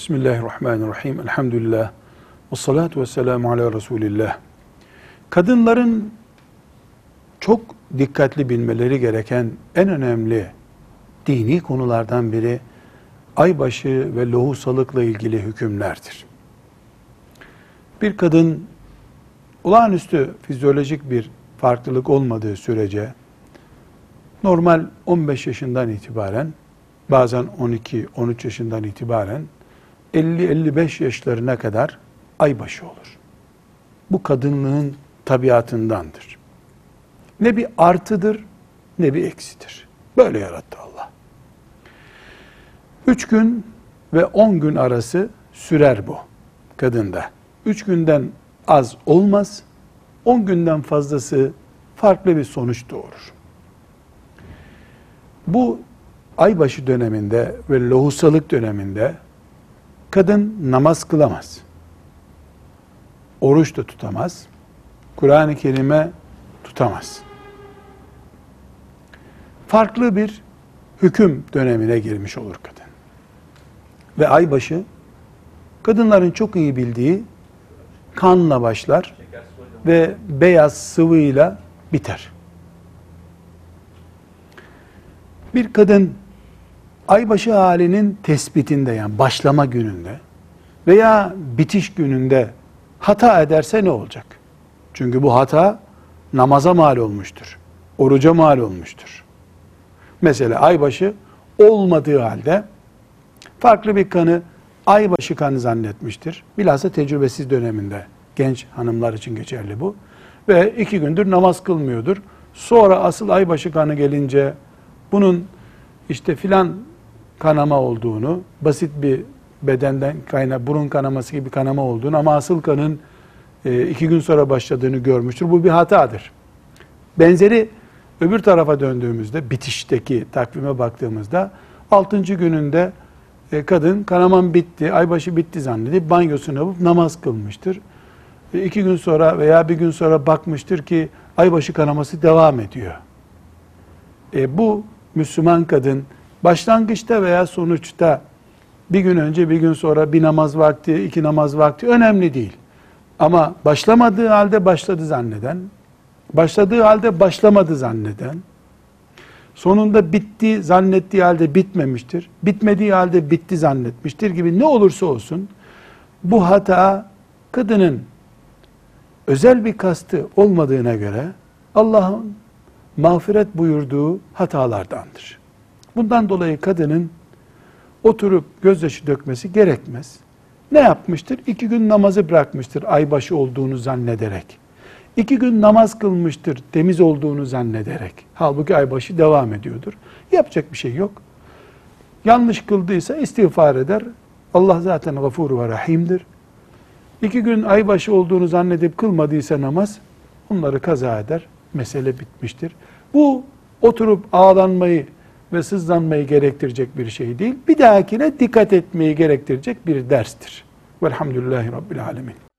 Bismillahirrahmanirrahim. Elhamdülillah. Ve salatu ve selamu ala Resulillah. Kadınların çok dikkatli bilmeleri gereken en önemli dini konulardan biri aybaşı ve lohusalıkla ilgili hükümlerdir. Bir kadın olağanüstü fizyolojik bir farklılık olmadığı sürece normal 15 yaşından itibaren bazen 12-13 yaşından itibaren 50-55 yaşlarına kadar aybaşı olur. Bu kadınlığın tabiatındandır. Ne bir artıdır ne bir eksidir. Böyle yarattı Allah. Üç gün ve on gün arası sürer bu kadında. Üç günden az olmaz, on günden fazlası farklı bir sonuç doğurur. Bu aybaşı döneminde ve lohusalık döneminde kadın namaz kılamaz. Oruç da tutamaz. Kur'an-ı Kerim'e tutamaz. Farklı bir hüküm dönemine girmiş olur kadın. Ve aybaşı kadınların çok iyi bildiği kanla başlar ve beyaz sıvıyla biter. Bir kadın aybaşı halinin tespitinde yani başlama gününde veya bitiş gününde hata ederse ne olacak? Çünkü bu hata namaza mal olmuştur. Oruca mal olmuştur. Mesela aybaşı olmadığı halde farklı bir kanı aybaşı kanı zannetmiştir. Bilhassa tecrübesiz döneminde genç hanımlar için geçerli bu. Ve iki gündür namaz kılmıyordur. Sonra asıl aybaşı kanı gelince bunun işte filan kanama olduğunu, basit bir bedenden kayna, burun kanaması gibi kanama olduğunu ama asıl kanın e, iki gün sonra başladığını görmüştür. Bu bir hatadır. Benzeri öbür tarafa döndüğümüzde, bitişteki takvime baktığımızda, altıncı gününde e, kadın kanaman bitti, aybaşı bitti zannedip banyosunu yapıp namaz kılmıştır. E, iki gün sonra veya bir gün sonra bakmıştır ki aybaşı kanaması devam ediyor. E, bu Müslüman kadın başlangıçta veya sonuçta bir gün önce bir gün sonra bir namaz vakti, iki namaz vakti önemli değil. Ama başlamadığı halde başladı zanneden, başladığı halde başlamadı zanneden, sonunda bitti zannettiği halde bitmemiştir, bitmediği halde bitti zannetmiştir gibi ne olursa olsun bu hata kadının özel bir kastı olmadığına göre Allah'ın mağfiret buyurduğu hatalardandır. Bundan dolayı kadının oturup gözyaşı dökmesi gerekmez. Ne yapmıştır? İki gün namazı bırakmıştır aybaşı olduğunu zannederek. İki gün namaz kılmıştır temiz olduğunu zannederek. Halbuki aybaşı devam ediyordur. Yapacak bir şey yok. Yanlış kıldıysa istiğfar eder. Allah zaten gafur ve rahimdir. İki gün aybaşı olduğunu zannedip kılmadıysa namaz, onları kaza eder. Mesele bitmiştir. Bu oturup ağlanmayı, ve sızlanmayı gerektirecek bir şey değil. Bir dahakine dikkat etmeyi gerektirecek bir derstir. Velhamdülillahi Rabbil Alemin.